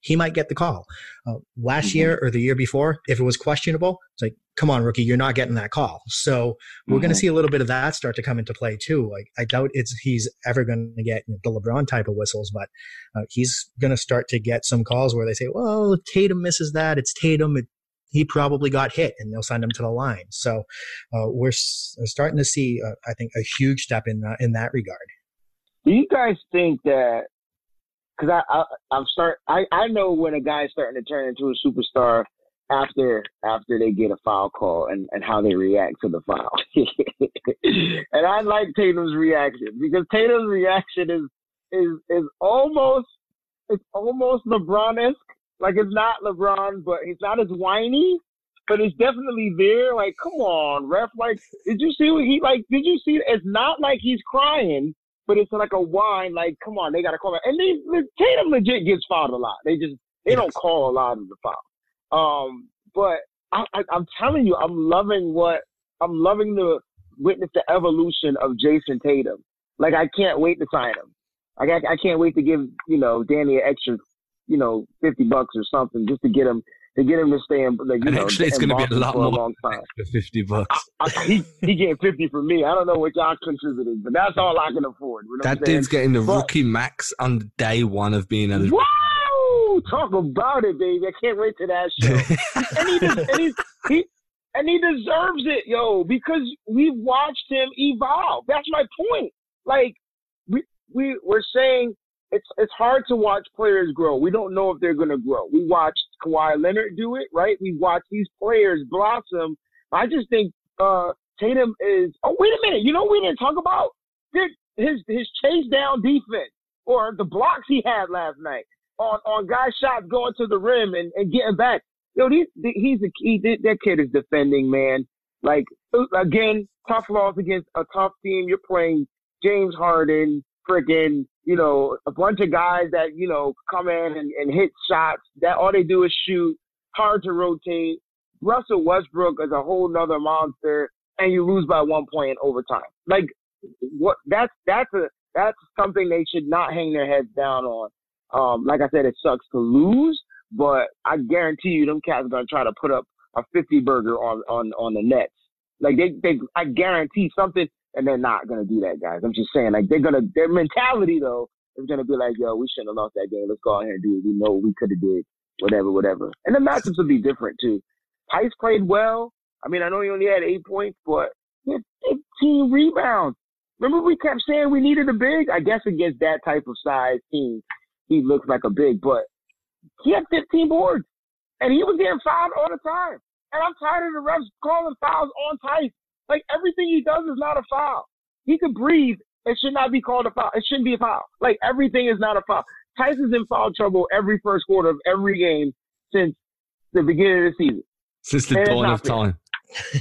he might get the call. Uh, last mm-hmm. year or the year before, if it was questionable, it's like, come on, rookie, you're not getting that call. So we're mm-hmm. going to see a little bit of that start to come into play too. Like I doubt it's he's ever going to get the LeBron type of whistles, but uh, he's going to start to get some calls where they say, well, if Tatum misses that, it's Tatum. It, he probably got hit and they'll send him to the line. So uh, we're s- starting to see, uh, I think, a huge step in uh, in that regard.
Do you guys think that because I, I I'm start I I know when a guy's starting to turn into a superstar after after they get a foul call and and how they react to the foul. (laughs) and I like Tatum's reaction because Tatum's reaction is is is almost it's almost LeBron esque. Like it's not LeBron, but he's not as whiny, but it's definitely there. Like, come on, ref. Like, did you see what he like? Did you see? It's not like he's crying but it's like a whine. Like, come on, they got to call it. And they Tatum legit gets fouled a lot. They just they don't call a lot of the foul. Um, but I, I, I'm telling you, I'm loving what I'm loving the witness the evolution of Jayson Tatum. Like, I can't wait to sign him. Like, I, I can't wait to give you know Danny an extra, you know, fifty bucks or something just to get him to get him to stay in. Like, you
and
know,
actually, it's going to be a lot more. A long time. fifty bucks.
I, I, he he getting fifty for me. I don't know what y'all contributed, but that's all I can afford. You know
that dude's getting the but, rookie max on day one of being eligible.
Talk about it, baby. I can't wait to that show. (laughs) and, he, and, he, he, and he deserves it, yo, because we've watched him evolve. That's my point. Like we we we're saying it's it's hard to watch players grow. We don't know if they're going to grow. We watched Kawhi Leonard do it, right? We watched these players blossom. I just think uh, Tatum is. Oh, wait a minute. You know we didn't talk about his his chase down defense or the blocks he had last night on on guys' shots going to the rim and, and getting back. Yo, he's he's a he, that kid is defending, man. Like uh, again, tough loss against a tough team. You're playing James Harden, freaking you know, a bunch of guys that, you know, come in and, and hit shots that all they do is shoot, hard to rotate. Russell Westbrook is a whole nother monster and you lose by one point in overtime. Like what that's that's a that's something they should not hang their heads down on. Um, like I said, it sucks to lose, but I guarantee you them cats are gonna try to put up a fifty burger on on on the Nets. Like they they I guarantee something and they're not gonna do that, guys. I'm just saying, like they're gonna their mentality though is gonna be like, yo, we shouldn't have lost that game. Let's go out here and do it. We know we could have did whatever, whatever. And the matchups will be different too. Theis played well. I mean, I know he only had eight points, but he had 15 rebounds. Remember we kept saying we needed a big? I guess against that type of size team, he looks like a big, but he had 15 boards. And he was getting fouled all the time. And I'm tired of the refs calling fouls on Theis. Like everything he does is not a foul. He could breathe. It should not be called a foul. It shouldn't be a foul. Like everything is not a foul. Tyson's in foul trouble every first quarter of every game since the beginning of the season.
Since the and dawn of fair. time. (laughs)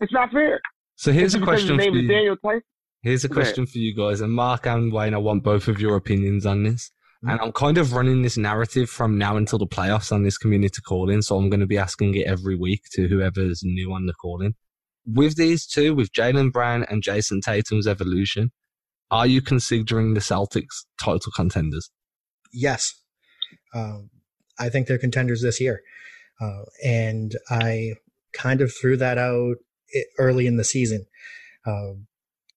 it's not fair.
So here's a question for you. Daniel Tyson. Here's a question for you guys, and Mark and Wayne. I want both of your opinions on this. And I'm kind of running this narrative from now until the playoffs on this community calling. So I'm going to be asking it every week to whoever's new on the calling with these two, with Jaylen Brown and Jayson Tatum's evolution, are you considering the Celtics title contenders?
Yes. Um, I think they're contenders this year. Uh, and I kind of threw that out early in the season. Uh,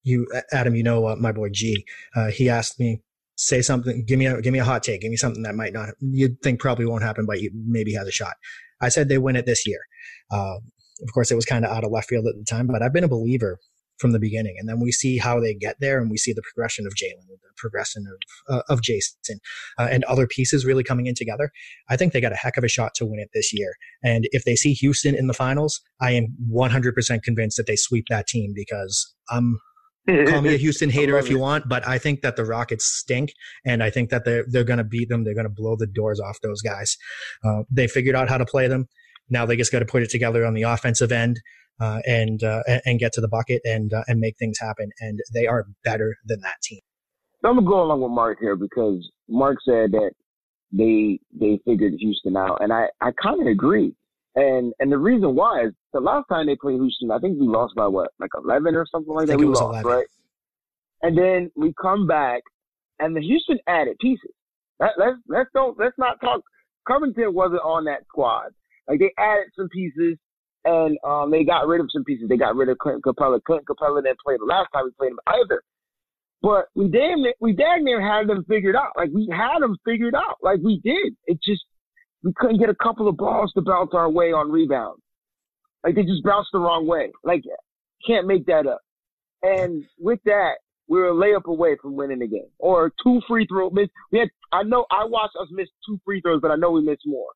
you, Adam, you know uh, my boy G. Uh, he asked me, say something, give me a give me a hot take, give me something that might not you'd think probably won't happen, but you maybe has a shot. I said they win it this year. Uh, of course, it was kind of out of left field at the time, but I've been a believer from the beginning. And then we see how they get there, and we see the progression of Jaylen, the progression of uh, of Jayson, uh, and other pieces really coming in together. I think they got a heck of a shot to win it this year. And if they see Houston in the finals, I am 100% convinced that they sweep that team because I'm. Call me a (laughs) Houston hater if you want, but I think that the Rockets stink, and I think that they're they're going to beat them. They're going to blow the doors off those guys. Uh, they figured out how to play them. Now they just got to put it together on the offensive end uh, and uh, and get to the bucket and uh, and make things happen. And they are better than that team.
So I'm gonna go along with Mark here because Mark said that they they figured Houston out, and I I kind of agree. And and the reason why is the last time they played Houston, I think we lost by what like 11 or something like that. We lost, 11. right? And then we come back, and the Houston added pieces. Let, let's let's don't let's not talk. Covington wasn't on that squad. Like they added some pieces and um, they got rid of some pieces. They got rid of Clinton Capela. Clinton Capela didn't play the last time we played him either. But we damn near, we damn near had them figured out. Like we had them figured out. Like we did. It just we couldn't get a couple of balls to bounce our way on rebounds. Like they just bounced the wrong way. Like can't make that up. And with that, we were a layup away from winning the game. Or two free throw miss. We had I know I watched us miss two free throws, but I know we missed more.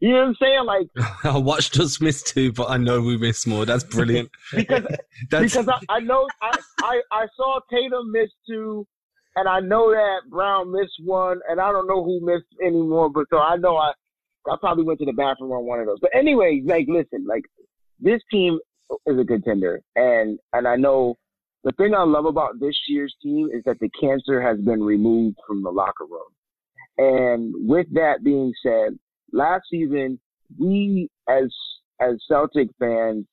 You know what I'm saying? Like (laughs)
I watched us miss two, but I know we missed more. That's brilliant. (laughs)
because (laughs) That's... because I, I know I, I I saw Tatum miss two, and I know that Brown missed one, and I don't know who missed anymore. But so I know I I probably went to the bathroom on one of those. But anyway, like listen, like this team is a contender, and and I know the thing I love about this year's team is that the cancer has been removed from the locker room. And with that being said, last season, we as as Celtic fans,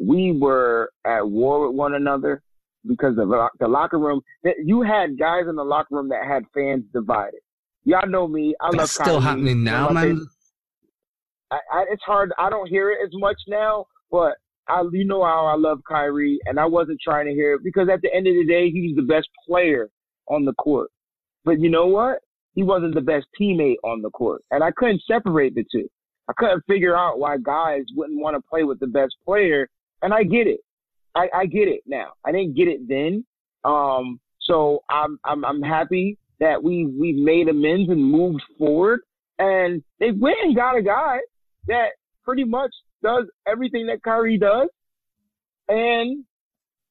we were at war with one another because of the locker room. You had guys in the locker room that had fans divided. Y'all know me. I
That's
love
still Kyrie. happening now, man.
I, I, it's hard. I don't hear it as much now, but I, you know how I love Kyrie, and I wasn't trying to hear it because at the end of the day, he was the best player on the court. But you know what? he wasn't the best teammate on the court. And I couldn't separate the two. I couldn't figure out why guys wouldn't want to play with the best player. And I get it. I, I get it now. I didn't get it then. Um, so I'm, I'm, I'm happy that we, we've made amends and moved forward. And they went and got a guy that pretty much does everything that Kyrie does. And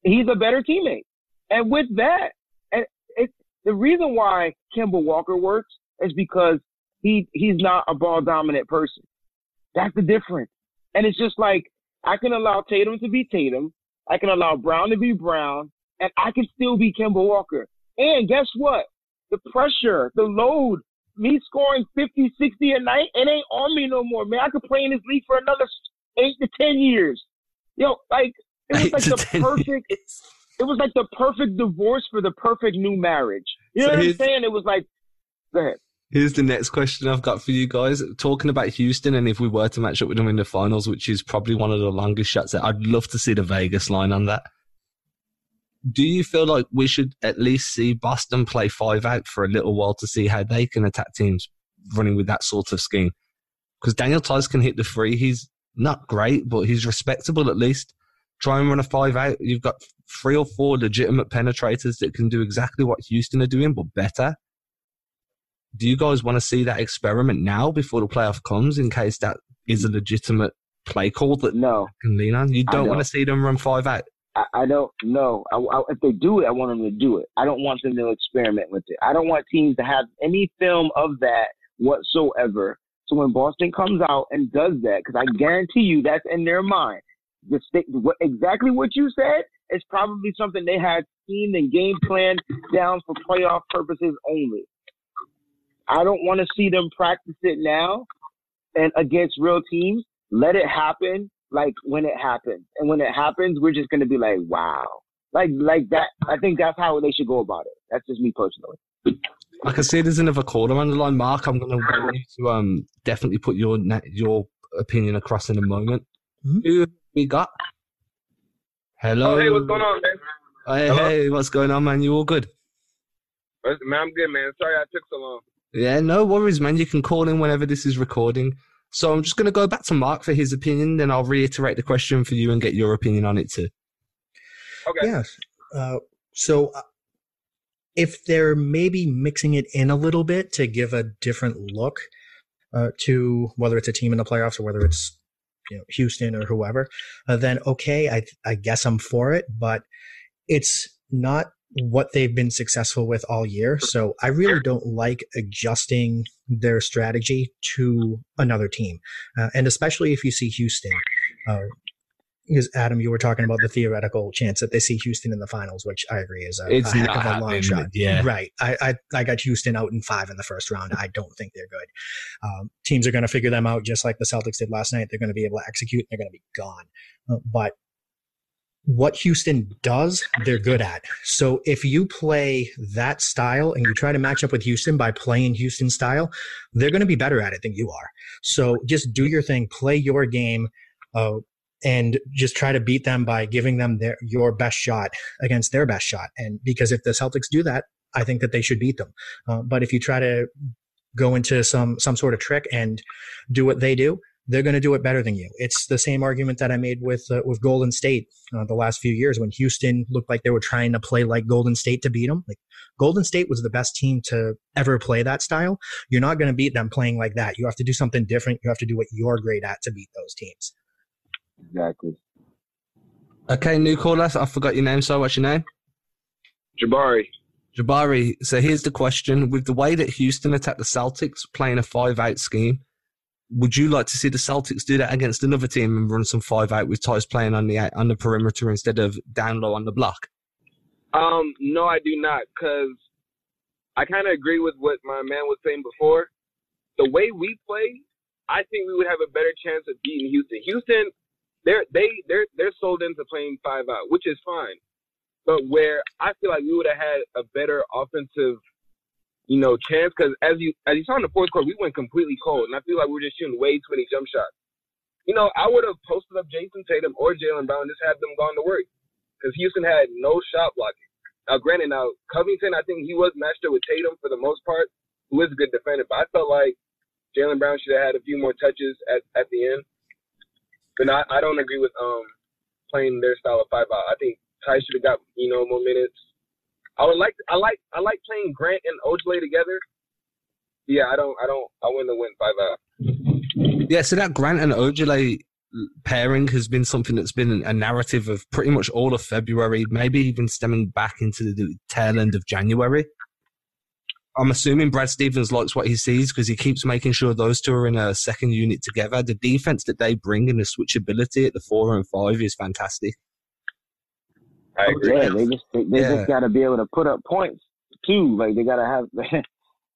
he's a better teammate. And with that, and it's the reason why Kemba Walker works is because he he's not a ball dominant person. That's the difference. And it's just like I can allow Tatum to be Tatum, I can allow Brown to be Brown, and I can still be Kemba Walker. And guess what? The pressure, the load, me scoring 50, 60 a night, it ain't on me no more, man. I could play in this league for another eight to ten years. Yo, like it was like the perfect years it was like the perfect divorce for the perfect new marriage. You know so what I'm saying? It was like, go ahead.
Here's the next question I've got for you guys. Talking about Houston, and if we were to match up with them in the finals, which is probably one of the longest shots, I'd love to see the Vegas line on that. Do you feel like we should at least see Boston play five out for a little while to see how they can attack teams running with that sort of scheme? Because Daniel Theis can hit the free. He's not great, but he's respectable at least. Try and run a five out. You've got three or four legitimate penetrators that can do exactly what Houston are doing, but better. Do you guys want to see that experiment now before the playoff comes in case that is a legitimate play call that
no.
can lean on? You don't, don't. want to see them run five out?
I, I don't know. if they do it, I want them to do it. I don't want them to experiment with it. I don't want teams to have any film of that whatsoever. So when Boston comes out and does that, because I guarantee you that's in their mind, the state, what, exactly what you said is probably something they had seen and game plan down for playoff purposes only. I don't want to see them practice it now and against real teams. Let it happen like when it happens. And when it happens, we're just going to be like, wow. Like, like that. I think that's how they should go about it. That's just me personally.
I can see there's another caller on the line. Mark, I'm going to want you to um definitely put your your opinion across in a moment. Mm-hmm. Who we got? Hello.
Oh, hey, what's going on, man?
Hey, Hello? hey, what's going on, man? You all good?
Man, I'm good, man. Sorry I took so long.
Yeah, no worries, man. You can call in whenever this is recording. So I'm just going to go back to Mark for his opinion, then I'll reiterate the question for you and get your opinion on it too.
Okay.
Yes. Uh, so uh, if they're maybe mixing it in a little bit to give a different look uh, to whether it's a team in the playoffs or whether it's you know Houston or whoever, uh, then okay, I I guess I'm for it. But it's not what they've been successful with all year. So I really don't like adjusting their strategy to another team, uh, and especially if you see Houston. Because Adam, you were talking about the theoretical chance that they see Houston in the finals, which I agree is a,
it's
a heck of a long shot.
Yeah,
right. I, I, I got Houston out in five in the first round. I don't think they're good. Um, teams are going to figure them out just like the Celtics did last night. They're going to be able to execute. They're going to be gone. Uh, but what Houston does, they're good at. So if you play that style and you try to match up with Houston by playing Houston style, they're going to be better at it than you are. So just do your thing, play your game. Uh, and just try to beat them by giving them their your best shot against their best shot. And because if the Celtics do that, I think that they should beat them. Uh, but if you try to go into some some sort of trick and do what they do, they're going to do it better than you. It's the same argument that I made with uh, with Golden State uh, the last few years when Houston looked like they were trying to play like Golden State to beat them. Like Golden State was the best team to ever play that style. You're not going to beat them playing like that. You have to do something different. You have to do what you're great at to beat those teams.
Exactly.
Okay, new caller. I forgot your name. So, what's your name?
Jabari.
Jabari. So here's the question: With the way that Houston attacked the Celtics, playing a five-out scheme, would you like to see the Celtics do that against another team and run some five-out with Theis playing on the on the perimeter instead of down low on the block?
Um, no, I do not, because I kind of agree with what my man was saying before. The way we play, I think we would have a better chance of beating Houston. Houston they're they they're they're sold into playing five out, which is fine. But where I feel like we would have had a better offensive, you know, chance because as you as you saw in the fourth quarter, we went completely cold, and I feel like we were just shooting way too many jump shots. You know, I would have posted up Jayson Tatum or Jaylen Brown, and just had them gone to work because Houston had no shot blocking. Now, granted, now Covington, I think he was matched up with Tatum for the most part, who is a good defender, but I felt like Jaylen Brown should have had a few more touches at, at the end. But I, I don't agree with um playing their style of five out. I think Ty should have got you know more minutes. I would like I like I like playing Grant and Ojeleye together. Yeah, I don't I don't I wouldn't win five out.
Yeah, so that Grant and Ojeleye pairing has been something that's been a narrative of pretty much all of February, maybe even stemming back into the tail end of January. I'm assuming Brad Stevens likes what he sees because he keeps making sure those two are in a second unit together. The defense that they bring and the switchability at the four and five is fantastic.
I agree.
Yeah, they just they, they yeah. just got to be able to put up points too. Like they got to have. (laughs)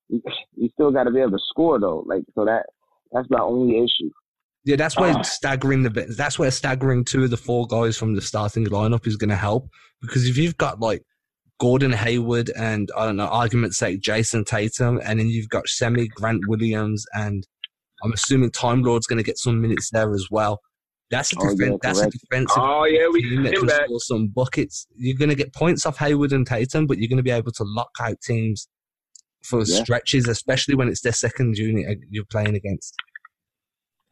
you still got to be able to score though. Like so that that's my only issue.
Yeah, that's where uh, staggering the that's where staggering two of the four guys from the starting lineup is going to help because if you've got like Gordon Hayward and I don't know, argument's sake, Jayson Tatum, and then you've got Semi, Grant Williams, and I'm assuming Time Lord's going to get some minutes there as well. That's a, oh, yeah, that's a defensive
oh, yeah, we
team that can back. score some buckets. You're going to get points off Hayward and Tatum, but you're going to be able to lock out teams for yeah. stretches, especially when it's their second unit uh, you're playing against.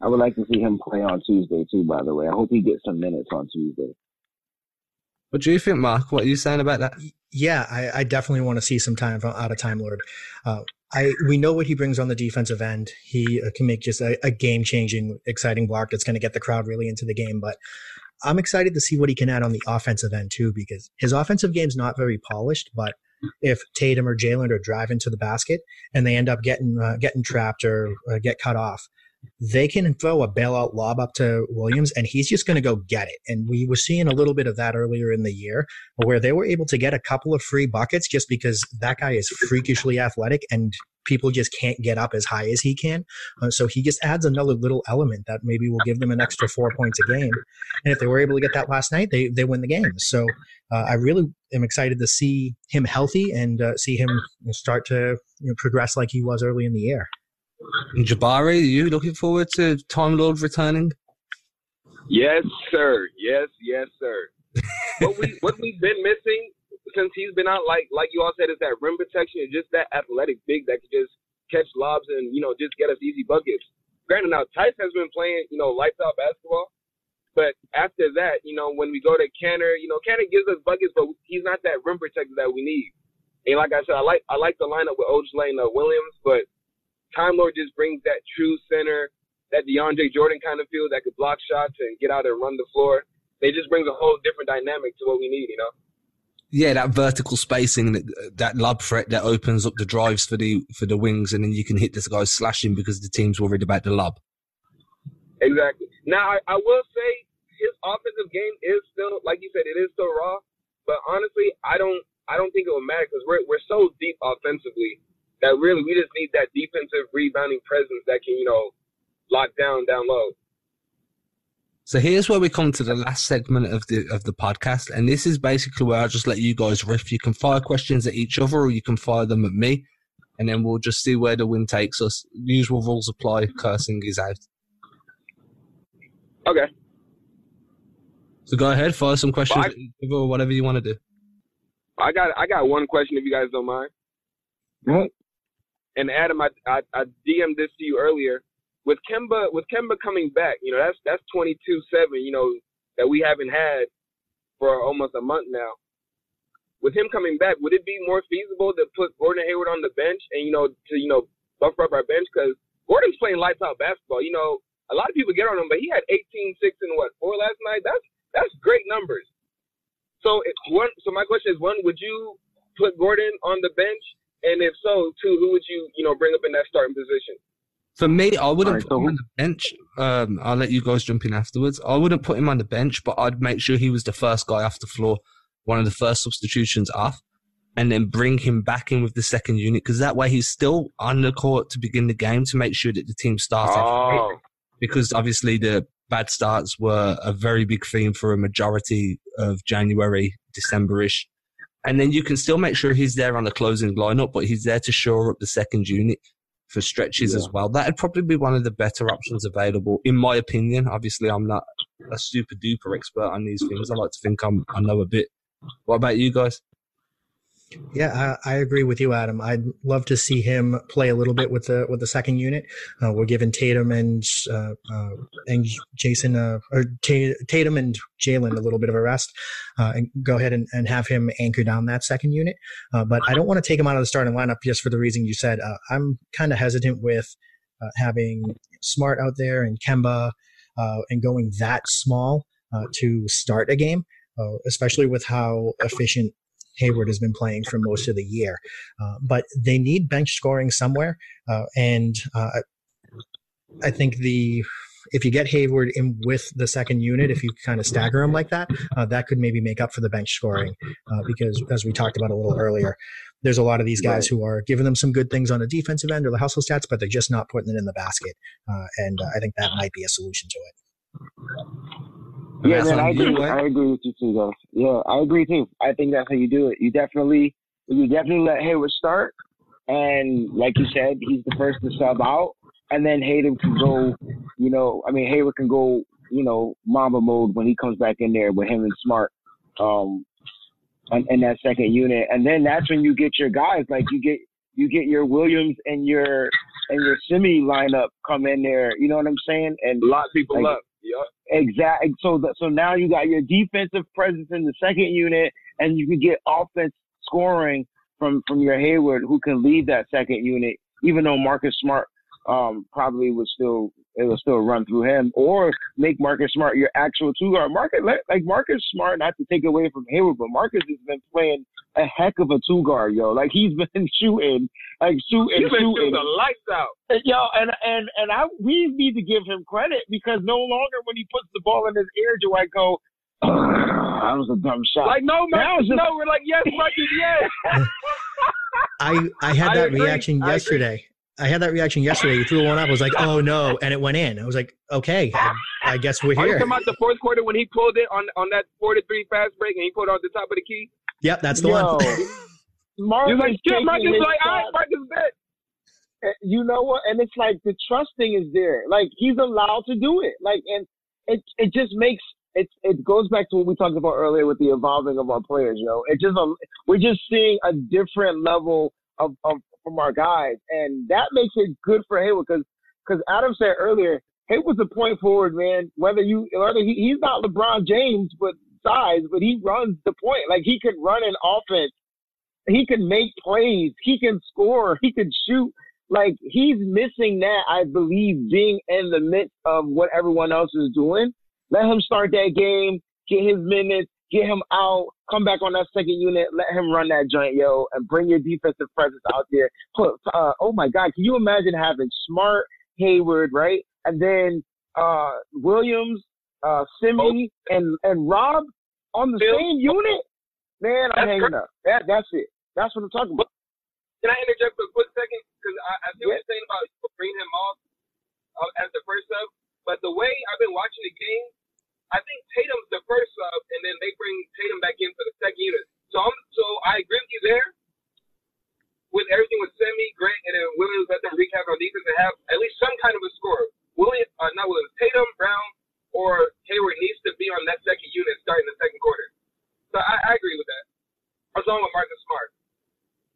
I would like to see him play on Tuesday too. By the way, I hope he gets some minutes on Tuesday.
What do you think, Mark? What are you saying about that?
Yeah, I, I, definitely want to see some time out of Time Lord. Uh, I we know what he brings on the defensive end. He uh, can make just a, a game changing, exciting block that's going to get the crowd really into the game. But I'm excited to see what he can add on the offensive end too, because his offensive game's not very polished. But if Tatum or Jaylen are driving to the basket and they end up getting uh, getting trapped or uh, get cut off, they can throw a bailout lob up to Williams and he's just going to go get it. And we were seeing a little bit of that earlier in the year where they were able to get a couple of free buckets just because that guy is freakishly athletic and people just can't get up as high as he can. Uh, so he just adds another little element that maybe will give them an extra four points a game. And if they were able to get that last night, they they win the game. So uh, I really am excited to see him healthy and uh, see him start to you know, progress like he was early in the year.
Jabari, are you looking forward to Time Lord returning?
Yes, sir. Yes, yes, sir. what we what we've been missing since he's been out, like like you all said, is that rim protection and just that athletic big that can just catch lobs and you know just get us easy buckets. Granted, now Theis has been playing you know out basketball, but after that, you know when we go to Kanter, you know Kanter gives us buckets, but he's not that rim protector that we need. And like I said, I like I like the lineup with Ojeleye and uh, Williams, but Time Lord just brings that true center, that DeAndre Jordan kind of feel that could block shots and get out and run the floor. They just brings a whole different dynamic to what we need, you know.
Yeah, that vertical spacing, that that lob threat that opens up the drives for the for the wings, and then you can hit this guy slashing because the team's worried about the lob.
Exactly. Now I, I will say his offensive game is still, like you said, it is still raw. But honestly, I don't I don't think it will matter because we're we're so deep offensively that really we just need that defensive rebounding presence that can, you know, lock down down low.
So here's where we come to the last segment of the of the podcast, and this is basically where I just let you guys riff. You can fire questions at each other, or you can fire them at me, and then we'll just see where the wind takes us. Usual rules apply. Cursing is out.
Okay.
So go ahead, fire some questions well, I, or whatever you want to do.
I got I got one question if you guys don't mind.
What?
And Adam, I, I, I DM'd this to you earlier. With Kemba, with Kemba coming back, you know that's that's 22-7, you know that we haven't had for almost a month now. With him coming back, would it be more feasible to put Gordon Hayward on the bench and you know to you know buffer up our bench because Gordon's playing lights out basketball. You know, a lot of people get on him, but he had 18, 6, and what four last night. That's that's great numbers. So one, so my question is, one, would you put Gordon on the bench and if so, too, who would you, you know, bring up in that starting position?
For me, I wouldn't right, put him on the bench. Um, I'll let you guys jump in afterwards. I wouldn't put him on the bench, but I'd make sure he was the first guy off the floor, one of the first substitutions off, and then bring him back in with the second unit because that way he's still on the court to begin the game to make sure that the team starts. Oh. Because obviously the bad starts were a very big theme for a majority of January, Decemberish and then you can still make sure he's there on the closing lineup, but he's there to shore up the second unit for stretches yeah. as well. That'd probably be one of the better options available, in my opinion. Obviously, I'm not a super duper expert on these things. I like to think I'm, I know a bit. What about you guys?
Yeah, I, I, agree with you, Adam. I'd love to see him play a little bit with the with the second unit. Uh, we're giving Tatum and uh, uh, and Jayson uh, or Tatum and Jaylen a little bit of a rest, uh, and go ahead and, and have him anchor down that second unit. Uh, but I don't want to take him out of the starting lineup just for the reason you said. I'm kind of hesitant with having Smart out there and Kemba and going that small to start a game. especially with how efficient Hayward has been playing for most of the year. Uh, but they need bench scoring somewhere, uh, and uh, I think the if you get Hayward in with the second unit, if you kind of stagger him like that, uh, that could maybe make up for the bench scoring. Uh, because as we talked about a little earlier, there's a lot of these guys who are giving them some good things on the defensive end or the hustle stats, but they're just not putting it in the basket. Uh, and I think that might be a solution to it.
Yeah, man, I agree. I agree with you too, though. Yeah, I agree too. I think that's how you do it. You definitely, you definitely let Hayward start, and like you said, he's the first to sub out, and then Hayden can go. You know, I mean, Hayward can go. You know, Mamba mode when he comes back in there with him and Smart, um, and, and that second unit, and then that's when you get your guys. Like you get you get your Williams and your and your Semi lineup come in there. You know what I'm saying? And
lock people like, up.
Exactly. So that, so now you got your defensive presence in the second unit, and you can get offense scoring from from your Hayward, who can lead that second unit. Even though Marcus Smart um, probably would still it will still run through him, or make Marcus Smart your actual two guard. Marcus like Marcus Smart, not to take away from Hayward, but Marcus has been playing a heck of a two guard, yo. Like he's (laughs) been shooting, like shooting,
he's been
shooting.
shooting the lights out,
yo. And and and I we need to give him credit because no longer when he puts the ball in his ear do I go. (sighs) that was a dumb shot.
Like no, Marcus, just... no. We're like yes, Marcus, yes. (laughs)
I I had that
agree.
reaction
I
yesterday. I had that reaction yesterday. You threw one up. I was like, oh no, and it went in. I was like, okay, I, I guess we're
Are you
here.
talking about the fourth quarter when he pulled it on on that four to three fast break and he pulled it on the top of the key?
Yep, that's the
Yo,
one. (laughs)
Mark
He like,
is
shit, Marcus like, all right. Marcus bet.
Uh, you know what? And it's like the trusting is there. Like he's allowed to do it. Like, and it it just makes it it goes back to what we talked about earlier with the evolving of our players. You know, it just um, we're just seeing a different level of, of from our guys, and that makes it good for Hayward because because Adam said earlier, Hayward's a point forward man. Whether you whether he, he's not LeBron James, but size, but he runs the point. Like he could run an offense. He can make plays. He can score. He can shoot like he's missing that, I believe, being in the midst of what everyone else is doing. Let him start that game, get his minutes, get him out, come back on that second unit, let him run that joint, yo, and bring your defensive presence out there. Put, uh, oh my God, can you imagine having Smart, Hayward, right, and then uh, Williams, uh, Semi, and and Rob on the
Phil.
same unit? Man, I'm
That's
hanging up. That that's it. That's what I'm talking about.
Can I interject for a quick second? Because I, I see what
Yeah.
you're saying about bringing him off uh, as the first sub. But the way I've been watching the game, I think Tatum's the first sub, and then they bring Tatum back in for the second unit. So I'm, so I agree with you there. With everything with Semi, Grant, and then Williams, let them recap on defense and have at least some kind of a score. Williams, uh, not Williams, Tatum, Brown, or Hayward needs to be on that second unit starting the second quarter. So I, I agree with that. As long with Marcus Smart.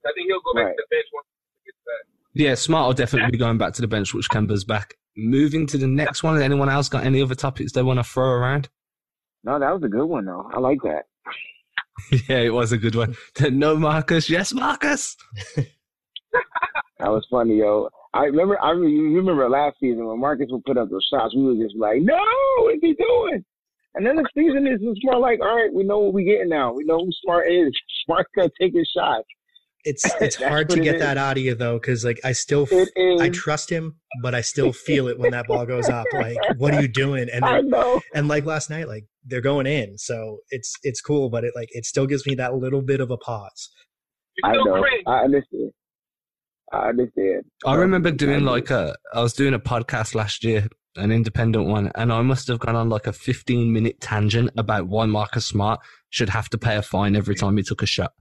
I think he'll go back
Right.
to the bench once he gets back.
Yeah, Smart will definitely be going back to the bench, which Kemba's back. Moving to the next one. Anyone else got any other topics they want to throw around?
No, that was a good one though. I like that. (laughs)
yeah, it was a good one. No, Marcus. Yes, Marcus. (laughs)
That was funny, yo. I remember. I re- remember last season when Marcus would put up those shots. We were just like, "No, what's he doing?" And then the season is just more like, "All right, we know what we're getting now. We know who Smart is. (laughs) Smart's gonna take his shot."
It's (laughs) it's hard to get that out of you though, because like I still
It is.
I trust him, but I still feel it when that ball goes up. Like, what are you doing? And (laughs)
I
then,
know.
and like last night, like they're going in, so it's it's cool, but it like it still gives me that little bit of a pause.
I know. I understand. I understand.
I remember doing like a. I was doing a podcast last year, an independent one, and I must have gone on like a 15 minute tangent about why Marcus Smart should have to pay a fine every time he took a shot.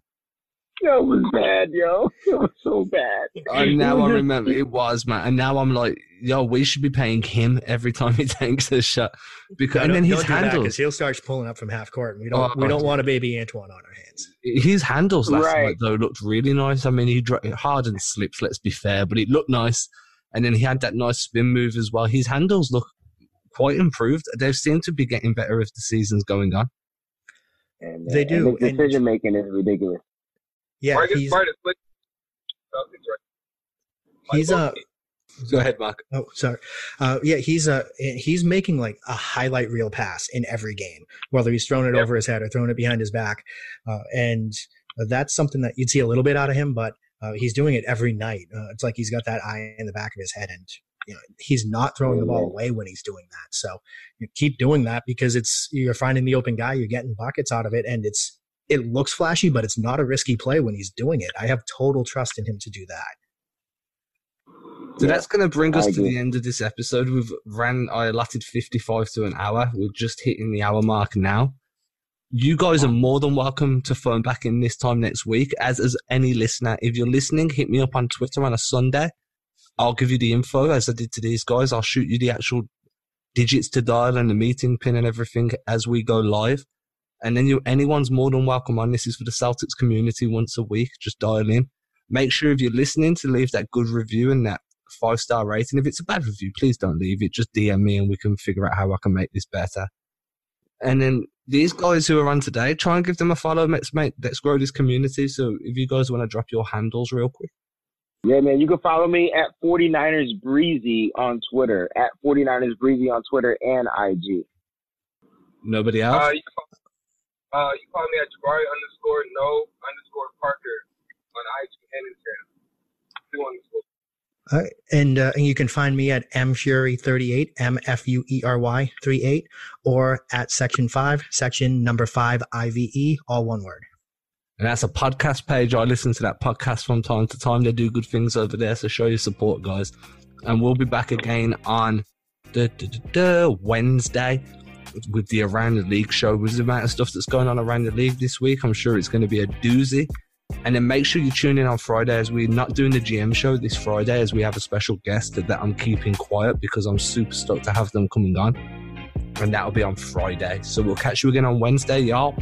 That was bad, yo. (laughs) It was so bad. (laughs)
And now I remember it was, man. And now I'm like, yo, we should be paying him every time he (laughs) takes a shot because, and then
don't-
his
don't do that, 'cause
handles,
he'll start pulling up from half court. And we don't
Oh,
we don't want a baby Antoine on our hands.
his handles last
Right.
night though looked really nice. I mean, he dro- Harden slips, let's be fair, but it looked nice. And then he had that nice spin move as well. His handles look quite improved. They seem to be getting better as the season's going on.
And,
They
uh,
do,
And his
and-
decision making is ridiculous.
Yeah,
Marcus
he's
Smart is slick. Celtics, right?
he's uh
Go ahead, Mark.
Oh, sorry. Uh, yeah, he's uh, he's making like a highlight reel pass in every game, whether he's throwing it
Yep.
over his head or throwing it behind his back, uh, and that's something that you'd see a little bit out of him. But uh, he's doing it every night. Uh, it's like he's got that eye in the back of his head, and you know he's not throwing the ball away when he's doing that. So you keep doing that because it's you're finding the open guy, you're getting buckets out of it, and it's it looks flashy, but it's not a risky play when he's doing it. I have total trust in him to do that.
So
Yeah,
that's going to bring us to the end of this episode. We've ran, I allotted 55 to an hour. We're just hitting the hour mark now. You guys are more than welcome to phone back in this time next week, as as any listener. If you're listening, hit me up on Twitter on a Sunday. I'll give you the info as I did to these guys. I'll shoot you the actual digits to dial and the meeting pin and everything as we go live. And then you, anyone's more than welcome on. This is for the Celtics community once a week. Just dial in. Make sure if you're listening to leave that good review and that five star rating. If it's a bad review, please don't leave it. Just DM me and we can figure out how I can make this better. And then these guys who are on today, try and give them a follow. Let's make let's grow this community. So if you guys want to drop your handles real quick.
Yeah, man, you can follow me at 49ers Breezy on Twitter, at 49ers Breezy on Twitter and IG.
Nobody else?
Uh, you, call, uh, you find me at Jabari underscore no underscore Parker on IG and Instagram. Two underscore.
All right. And, uh, and you can find me at mfury38, M F U E R Y 38, or at section five, section number five, IVE, all one word.
And that's a podcast page. I listen to that podcast from time to time. They do good things over there. So show your support, guys. And we'll be back again on the, the, the Wednesday with the Around the League show. With the amount of stuff that's going on around the league this week, I'm sure it's going to be a doozy. And then make sure you tune in on Friday as we're not doing the GM show this Friday as we have a special guest that I'm keeping quiet because I'm super stoked to have them coming on. And that'll be on Friday. So we'll catch you again on Wednesday, y'all.